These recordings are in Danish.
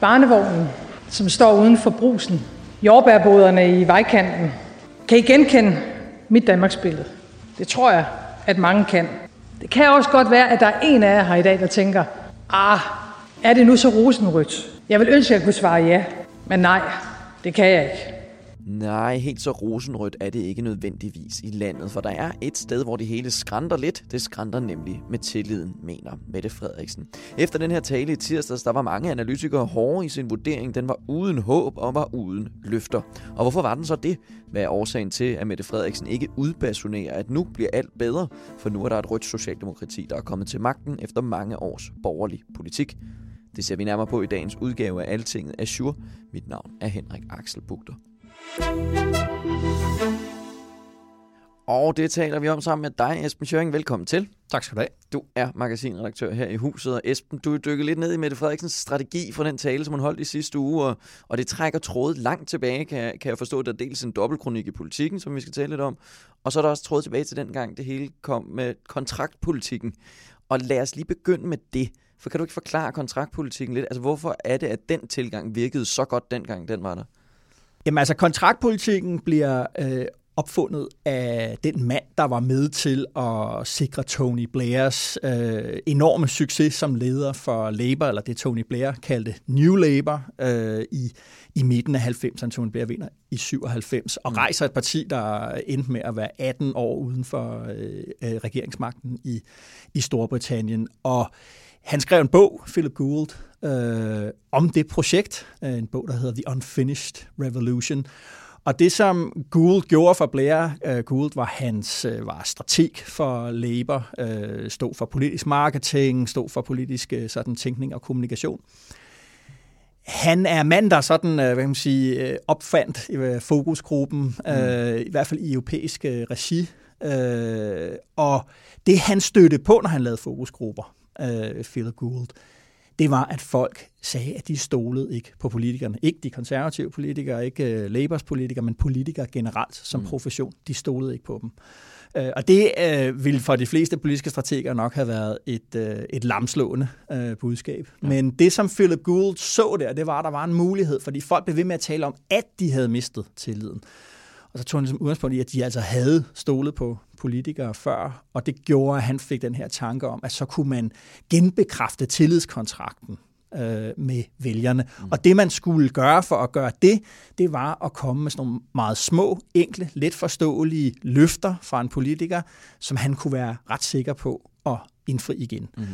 Barnevognen, som står uden for brusen. Jordbærboderne i vejkanten. Kan I genkende mit Danmarksbillede? Det tror jeg, at mange kan. Det kan også godt være, at der er en af jer her i dag, der tænker, ah, er det nu så rosenrødt? Jeg vil ønske, at jeg kunne svare ja, men nej, det kan jeg ikke. Nej, helt så rosenrødt er det ikke nødvendigvis i landet, for der er et sted, hvor det hele skrænder lidt. Det skrænder nemlig med tilliden, mener Mette Frederiksen. Efter den her tale i tirsdags, der var mange analytikere hårde i sin vurdering. Den var uden håb og var uden løfter. Og hvorfor var den så det? Hvad er årsagen til, at Mette Frederiksen ikke udbasunerer, at nu bliver alt bedre? For nu er der et rødt socialdemokrati, der er kommet til magten efter mange års borgerlig politik. Det ser vi nærmere på i dagens udgave af Altinget Azure. Mit navn er Henrik Axel Bugter. Og det taler vi om sammen med dig, Esben Schøring. Velkommen til. Tak skal du have. Du er magasinredaktør her i huset, og Esben, du dykker lidt ned i Mette Frederiksens strategi for den tale, som hun holdt i sidste uge, og, og det trækker trådet langt tilbage, kan jeg, kan jeg forstå. Der er dels en dobbeltkronik i politikken, som vi skal tale lidt om, og så er der også trådet tilbage til den gang, det hele kom med kontraktpolitikken. Og lad os lige begynde med det. For kan du ikke forklare kontraktpolitikken lidt? Altså, hvorfor er det, at den tilgang virkede så godt dengang, den var der? Jamen altså, kontraktpolitikken bliver øh, opfundet af den mand, der var med til at sikre Tony Blairs øh, enorme succes som leder for Labour, eller det Tony Blair kaldte New Labour, øh, i, i midten af 90'erne. Tony Blair vinder i 97, og mm. rejser et parti, der endte med at være 18 år uden for øh, øh, regeringsmagten i, i Storbritannien. Og han skrev en bog, Philip Gould, øh, om det projekt. En bog, der hedder The Unfinished Revolution. Og det, som Gould gjorde for Blair, uh, Gould var hans uh, var strateg for Labour, uh, stod for politisk marketing, stod for politisk uh, sådan, tænkning og kommunikation. Han er mand, der sådan, uh, hvad kan man sige, opfandt uh, fokusgruppen, mm. i hvert fald i europæisk regi. Uh, og det han støtte på, når han lavede fokusgrupper, uh, Philip Gould, det var, at folk sagde, at de stolede ikke på politikerne. Ikke de konservative politikere, ikke uh, Labours politikere, men politikere generelt som mm. profession. De stolede ikke på dem. Uh, og det uh, ville for de fleste politiske strateger nok have været et, uh, et lamslående uh, budskab. Ja. Men det, som Philip Gould så der, det var, at der var en mulighed, fordi folk blev ved med at tale om, at de havde mistet tilliden. Og så tog han ligesom udgangspunkt i, at de altså havde stolet på politikere før, og det gjorde, at han fik den her tanke om, at så kunne man genbekræfte tillidskontrakten øh, med vælgerne. Mm. Og det, man skulle gøre for at gøre det, det var at komme med sådan nogle meget små, enkle, let forståelige løfter fra en politiker, som han kunne være ret sikker på at indfri igen. Mm.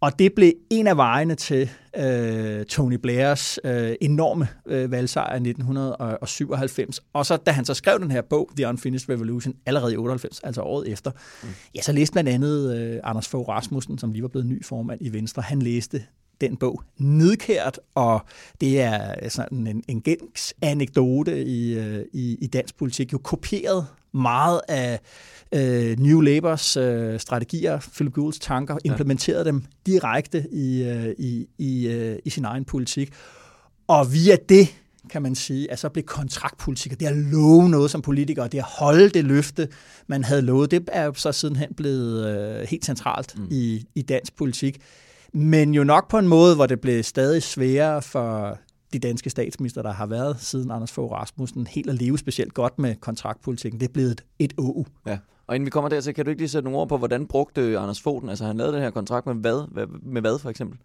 Og det blev en af vejene til øh, Tony Blairs øh, enorme øh, valgsejr i 1997. Og så da han så skrev den her bog, The Unfinished Revolution, allerede i 98, altså året efter, mm. ja, så læste blandt andet øh, Anders Fogh Rasmussen, som lige var blevet ny formand i Venstre, han læste den bog nedkært, og det er sådan en, en gængs anekdote i, øh, i, i dansk politik, jo kopieret meget af øh, New Labours øh, strategier, Philip Goulds tanker, implementerede ja. dem direkte i, øh, i, i, øh, i sin egen politik. Og via det, kan man sige, at så blev kontraktpolitik, det at love noget som politiker, det at holde det løfte, man havde lovet, det er jo så sidenhen blevet øh, helt centralt mm. i, i dansk politik. Men jo nok på en måde, hvor det blev stadig sværere for de danske statsminister, der har været siden Anders Fogh Rasmussen, helt at leve specielt godt med kontraktpolitikken. Det er blevet et, et åu. Ja. Og inden vi kommer dertil, kan du ikke lige sætte nogle ord på, hvordan brugte Anders Fogh den? Altså han lavede den her kontrakt med hvad, med hvad for eksempel?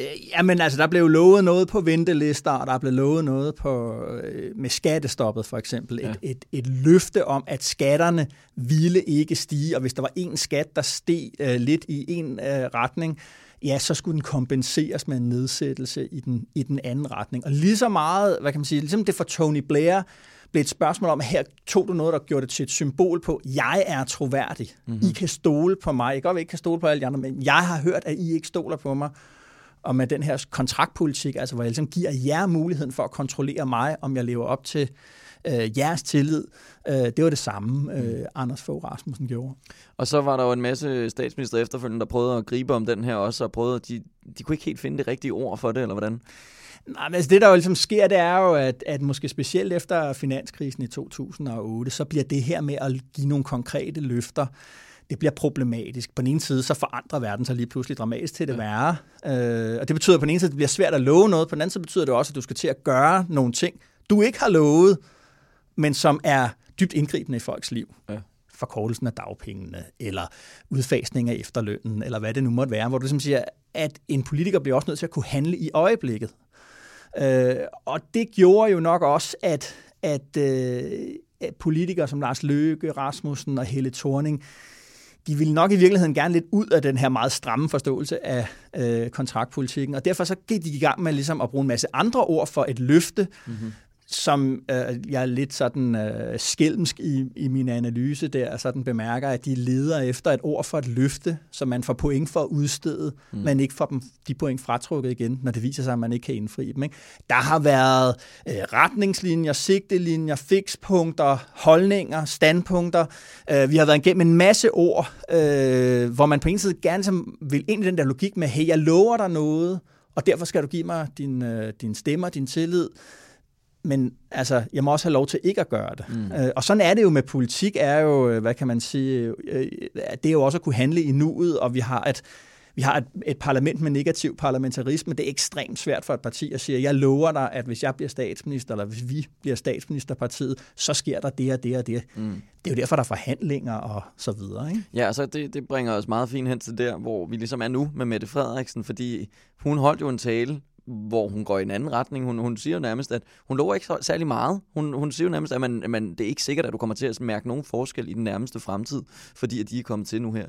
Øh, jamen altså, der blev lovet noget på ventelister, og der blev lovet noget på, øh, med skattestoppet for eksempel. Ja. Et, et, et løfte om, at skatterne ville ikke stige, og hvis der var en skat, der steg uh, lidt i en uh, retning, ja, så skulle den kompenseres med en nedsættelse i den, i den anden retning. Og lige så meget, hvad kan man sige, ligesom det for Tony Blair blev et spørgsmål om, at her tog du noget, der gjorde det til et symbol på, jeg er troværdig. Mm-hmm. I kan stole på mig. Jeg kan godt ikke kan stole på alle de andre, men jeg har hørt, at I ikke stoler på mig. Og med den her kontraktpolitik, altså hvor jeg ligesom giver jer muligheden for at kontrollere mig, om jeg lever op til øh, jeres tillid. Øh, det var det samme, øh, mm. Anders Fogh Rasmussen gjorde. Og så var der jo en masse statsminister efterfølgende, der prøvede at gribe om den her også, og prøvede, de, de kunne ikke helt finde det rigtige ord for det, eller hvordan? Nej, men altså det, der jo ligesom sker, det er jo, at, at måske specielt efter finanskrisen i 2008, så bliver det her med at give nogle konkrete løfter, det bliver problematisk. På den ene side, så forandrer verden sig lige pludselig dramatisk til det værre. Øh, og det betyder på den ene side, at det bliver svært at love noget. På den anden side betyder det også, at du skal til at gøre nogle ting, du ikke har lovet, men som er dybt indgribende i folks liv. Ja. Forkortelsen af dagpengene, eller udfasning af efterlønnen, eller hvad det nu måtte være, hvor du ligesom siger, at en politiker bliver også nødt til at kunne handle i øjeblikket. Øh, og det gjorde jo nok også, at, at, øh, at politikere som Lars Løkke, Rasmussen og Helle Thorning, de ville nok i virkeligheden gerne lidt ud af den her meget stramme forståelse af øh, kontraktpolitikken, og derfor så gik de i gang med ligesom at bruge en masse andre ord for et løfte, mm-hmm som øh, jeg er lidt sådan øh, skælmsk i, i min analyse der, sådan bemærker, at de leder efter et ord for et løfte, som man får point for at udstede, mm. men ikke får dem, de point fratrukket igen, når det viser sig, at man ikke kan indfri dem. Ikke? Der har været øh, retningslinjer, sigtelinjer, fikspunkter, holdninger, standpunkter. Øh, vi har været igennem en masse ord, øh, hvor man på en side gerne som, vil ind i den der logik med, hey, jeg lover dig noget, og derfor skal du give mig din, øh, din stemmer, din tillid, men altså, jeg må også have lov til ikke at gøre det. Mm. Øh, og sådan er det jo med politik, er jo, øh, hvad kan man sige, øh, det er jo også at kunne handle i nuet, og vi har et, vi har et, et parlament med negativ parlamentarisme. Det er ekstremt svært for et parti at sige, jeg lover dig, at hvis jeg bliver statsminister, eller hvis vi bliver statsministerpartiet, så sker der det og det og det. Mm. Det er jo derfor, der er forhandlinger og så videre. Ikke? Ja, altså det, det bringer os meget fint hen til der, hvor vi ligesom er nu med Mette Frederiksen, fordi hun holdt jo en tale hvor hun går i en anden retning. Hun, hun siger jo nærmest, at hun lover ikke særlig meget. Hun, hun siger jo nærmest, at man, man, det er ikke sikkert, at du kommer til at mærke nogen forskel i den nærmeste fremtid, fordi at de er kommet til nu her.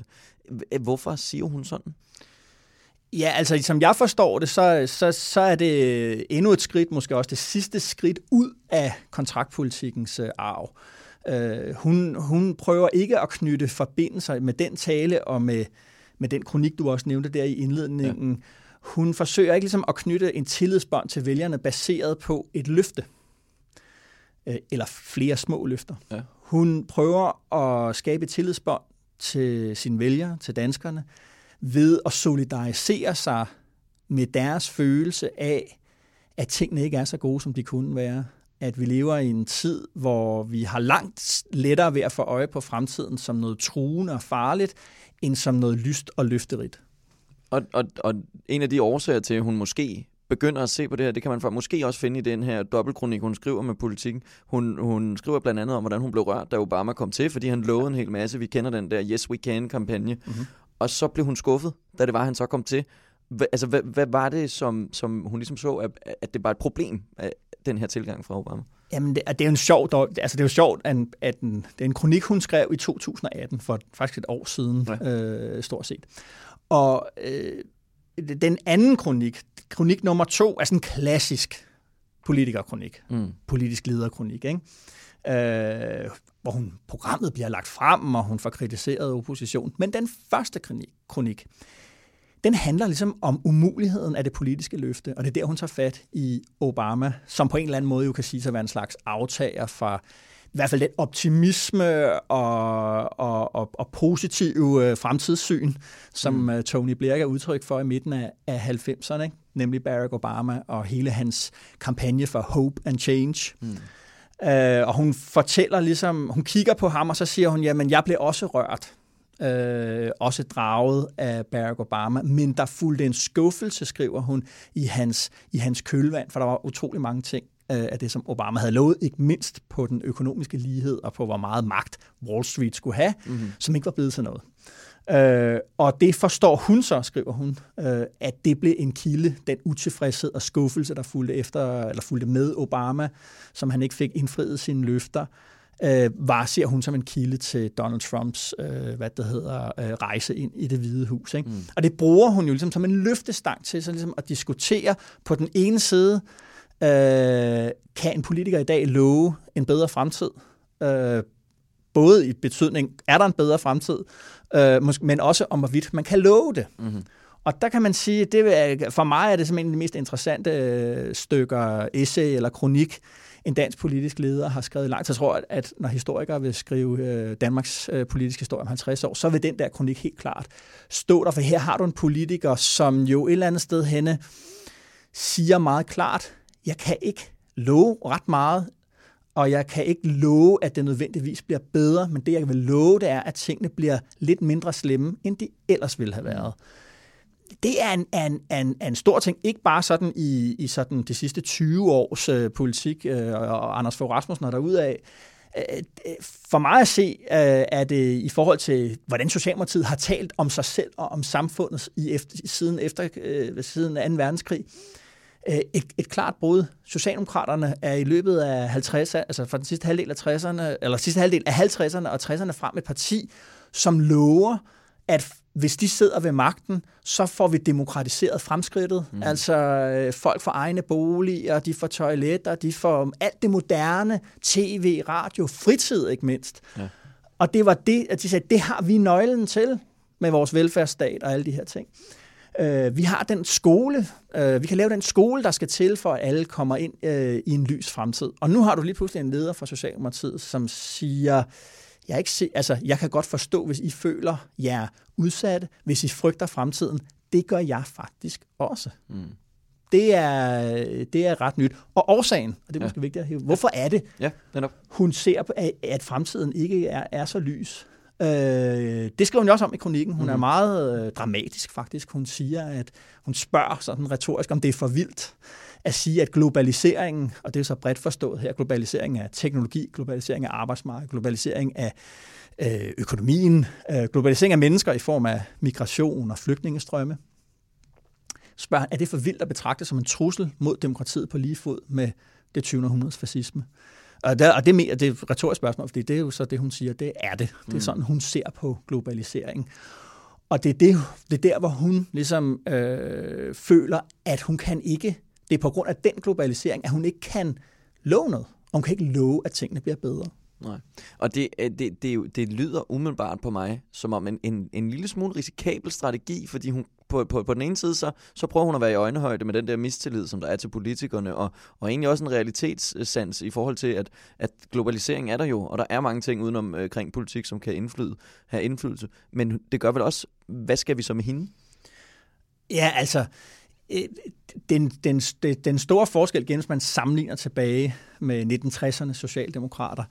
Hvorfor siger hun sådan? Ja, altså som jeg forstår det, så, så, så er det endnu et skridt, måske også det sidste skridt ud af kontraktpolitikkens øh, arv. Uh, hun, hun prøver ikke at knytte forbindelser med den tale og med, med den kronik, du også nævnte der i indledningen, ja hun forsøger ikke ligesom at knytte en tillidsbånd til vælgerne baseret på et løfte. Øh, eller flere små løfter. Ja. Hun prøver at skabe et tillidsbånd til sine vælgere, til danskerne, ved at solidarisere sig med deres følelse af, at tingene ikke er så gode, som de kunne være. At vi lever i en tid, hvor vi har langt lettere ved at få øje på fremtiden som noget truende og farligt, end som noget lyst og løfterigt. Og, og, og en af de årsager til, at hun måske begynder at se på det her, det kan man for, måske også finde i den her dobbeltkronik, hun skriver med politikken. Hun, hun skriver blandt andet om, hvordan hun blev rørt, da Obama kom til, fordi han lovede en hel masse. Vi kender den der Yes We Can-kampagne. Mm-hmm. Og så blev hun skuffet, da det var, han så kom til. Hva, altså, hvad, hvad var det, som, som hun ligesom så, at, at det var et problem, at den her tilgang fra Obama? Jamen, det, det er jo en sjov, altså det er jo sjovt, at, at den, det er en kronik, hun skrev i 2018, for faktisk et år siden, ja. øh, stort set. Og øh, den anden kronik, kronik nummer to, er sådan en klassisk politikerkronik, mm. politisk lederkronik, ikke? Øh, hvor hun, programmet bliver lagt frem, og hun får kritiseret opposition. Men den første kronik, kronik, den handler ligesom om umuligheden af det politiske løfte, og det er der, hun tager fat i Obama, som på en eller anden måde jo kan sige sig at være en slags aftager fra i hvert fald den optimisme og, og, og, og positive øh, fremtidssyn, som mm. Øh, Tony Blair er udtryk for i midten af, af 90'erne, ikke? nemlig Barack Obama og hele hans kampagne for Hope and Change. Mm. Uh, og hun fortæller ligesom, hun kigger på ham, og så siger hun, jamen jeg blev også rørt, uh, også draget af Barack Obama, men der fulgte en skuffelse, skriver hun, i hans, i hans kølvand, for der var utrolig mange ting, Øh, af det, som Obama havde lovet, ikke mindst på den økonomiske lighed og på, hvor meget magt Wall Street skulle have, mm-hmm. som ikke var blevet til noget. Øh, og det forstår hun så, skriver hun, øh, at det blev en kilde, den utilfredshed og skuffelse, der fulgte, efter, eller fulgte med Obama, som han ikke fik indfriet sine løfter, øh, var, ser hun som en kilde til Donald Trumps øh, hvad det hedder, øh, rejse ind i det hvide hus. Ikke? Mm. Og det bruger hun jo ligesom som en løftestang til så ligesom at diskutere på den ene side, Øh, kan en politiker i dag love en bedre fremtid? Øh, både i betydning, er der en bedre fremtid, øh, men også om hvorvidt man kan love det. Mm-hmm. Og der kan man sige, det for mig er det simpelthen de mest interessante øh, stykker essay eller kronik, en dansk politisk leder har skrevet langt. Jeg tror, at når historikere vil skrive øh, Danmarks øh, politiske historie om 50 år, så vil den der kronik helt klart stå der, for her har du en politiker, som jo et eller andet sted henne siger meget klart, jeg kan ikke love ret meget, og jeg kan ikke love, at det nødvendigvis bliver bedre, men det jeg vil love, det er, at tingene bliver lidt mindre slemme, end de ellers ville have været. Det er en, en, en, en stor ting, ikke bare sådan i, i sådan de sidste 20 års øh, politik, øh, og Anders Fogh Rasmussen er af. Øh, øh, for mig at se, øh, er det i forhold til, hvordan Socialdemokratiet har talt om sig selv og om samfundet i efter, siden, efter, siden 2. verdenskrig, øh, et, et klart brud. Socialdemokraterne er i løbet af 50'erne, altså fra den sidste halvdel af 60'erne, eller sidste halvdel af 50'erne og 60'erne frem et parti, som lover, at hvis de sidder ved magten, så får vi demokratiseret fremskridtet. Mm. Altså øh, folk får egne boliger, de får toiletter, de får alt det moderne, tv, radio, fritid ikke mindst. Ja. Og det var det, at de sagde, det har vi nøglen til med vores velfærdsstat og alle de her ting. Uh, vi har den skole, uh, vi kan lave den skole, der skal til, for at alle kommer ind uh, i en lys fremtid. Og nu har du lige pludselig en leder fra Socialdemokratiet, som siger, jeg, ikke se, altså, jeg kan godt forstå, hvis I føler jer udsatte, hvis I frygter fremtiden. Det gør jeg faktisk også. Mm. Det er, det er ret nyt. Og årsagen, og det er måske ja. vigtigt at hæve, hvorfor er det, ja, netop. hun ser, at fremtiden ikke er, er så lys? Øh, det skriver hun også om i kronikken. Hun mm. er mhm. meget øh, dramatisk faktisk. Hun siger, at hun spørger sådan retorisk, om det er for vildt at sige, at globaliseringen, og det er så bredt forstået her, globalisering af teknologi, globalisering af arbejdsmarked, globalisering af øh, økonomien, øh, globalisering af mennesker i form af migration og flygtningestrømme, spørger, er det for vildt at betragte som en trussel mod demokratiet på lige fod med det 20. århundredes fascisme? Og, der, og det, er, det er et retorisk spørgsmål, fordi det er jo så det, hun siger, det er det. Det er mm. sådan, hun ser på globalisering. Og det er, det, det er der, hvor hun ligesom øh, føler, at hun kan ikke det er på grund af den globalisering, at hun ikke kan love noget. Og hun kan ikke love, at tingene bliver bedre. Nej. Og det, øh, det, det, det lyder umiddelbart på mig som om en, en, en lille smule risikabel strategi, fordi hun på, på, på den ene side, så, så prøver hun at være i øjenhøjde med den der mistillid, som der er til politikerne, og, og egentlig også en realitetssans i forhold til, at, at globalisering er der jo, og der er mange ting udenom øh, kring politik, som kan indflyde, have indflydelse. Men det gør vel også, hvad skal vi så med hende? Ja, altså, Øh, den, den, den store forskel, hvis man sammenligner tilbage med 1960'ernes socialdemokrater,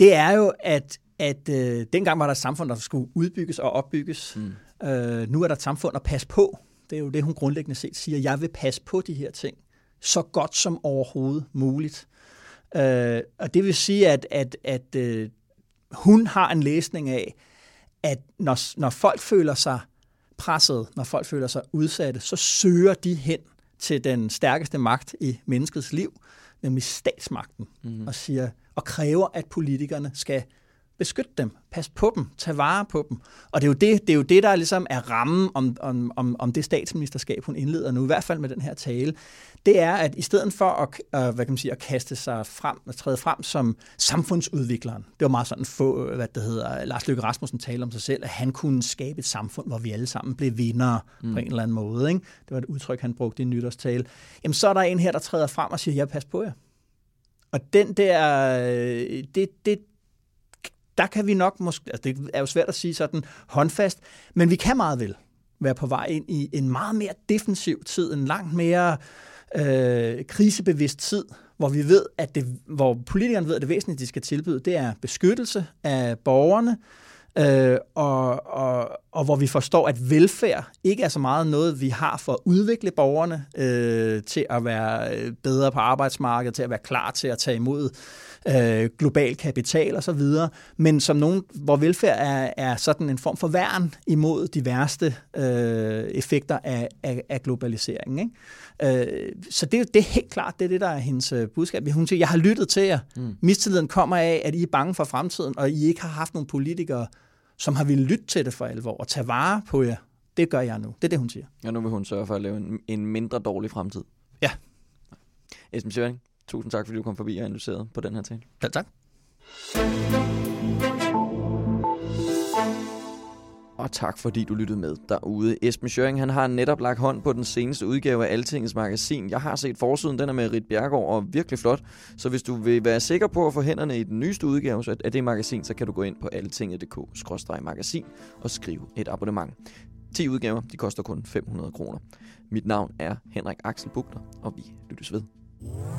det er jo, at, at øh, dengang var der et samfund, der skulle udbygges og opbygges. Mm. Øh, nu er der et samfund at passe på. Det er jo det, hun grundlæggende set siger. Jeg vil passe på de her ting så godt som overhovedet muligt. Øh, og det vil sige, at, at, at øh, hun har en læsning af, at når, når folk føler sig presset, når folk føler sig udsatte, så søger de hen til den stærkeste magt i menneskets liv, nemlig statsmagten, mm. og siger og kræver, at politikerne skal beskytte dem, pas på dem, tage vare på dem. Og det er jo det, det, er jo det der ligesom er rammen om, om, om, om det statsministerskab, hun indleder nu, i hvert fald med den her tale. Det er, at i stedet for at, uh, hvad kan man sige, at kaste sig frem, at træde frem som samfundsudvikleren, det var meget sådan få, hvad det hedder, Lars Løkke Rasmussen talte om sig selv, at han kunne skabe et samfund, hvor vi alle sammen blev vindere mm. på en eller anden måde. Ikke? Det var et udtryk, han brugte i nytårstale. Jamen så er der en her, der træder frem og siger, jeg pas på jer. Og den der, øh, det, det, der kan vi nok, måske, altså det er jo svært at sige sådan håndfast, men vi kan meget vel være på vej ind i en meget mere defensiv tid, en langt mere øh, krisebevidst tid, hvor vi ved, at det, hvor politikerne ved, at det væsentlige, de skal tilbyde, det er beskyttelse af borgerne, øh, og, og, og hvor vi forstår, at velfærd ikke er så meget noget, vi har for at udvikle borgerne øh, til at være øh, bedre på arbejdsmarkedet, til at være klar til at tage imod øh, global kapital og så videre, men som nogen, hvor velfærd er, er sådan en form for værn imod de værste øh, effekter af, af, af globaliseringen. Ikke? Øh, så det, det er helt klart, det er det, der er hendes øh, budskab. Hun siger, jeg har lyttet til jer. Mm. Mistilliden kommer af, at I er bange for fremtiden, og I ikke har haft nogle politikere, som har ville lytte til det for alvor og tage vare på jer. Det gør jeg nu. Det er det, hun siger. Ja, nu vil hun sørge for at lave en, en mindre dårlig fremtid. Ja, Esben Schøring, tusind tak, fordi du kom forbi og analyserede på den her tale. Ja, tak. Og tak fordi du lyttede med derude. Esben Schøring, han har netop lagt hånd på den seneste udgave af Altingets magasin. Jeg har set forsiden, den er med Rit Bjergård og virkelig flot. Så hvis du vil være sikker på at få hænderne i den nyeste udgave af det magasin, så kan du gå ind på altinget.dk-magasin og skrive et abonnement. 10 udgaver, de koster kun 500 kroner. Mit navn er Henrik Axel Bugter, og vi lyttes ved. Música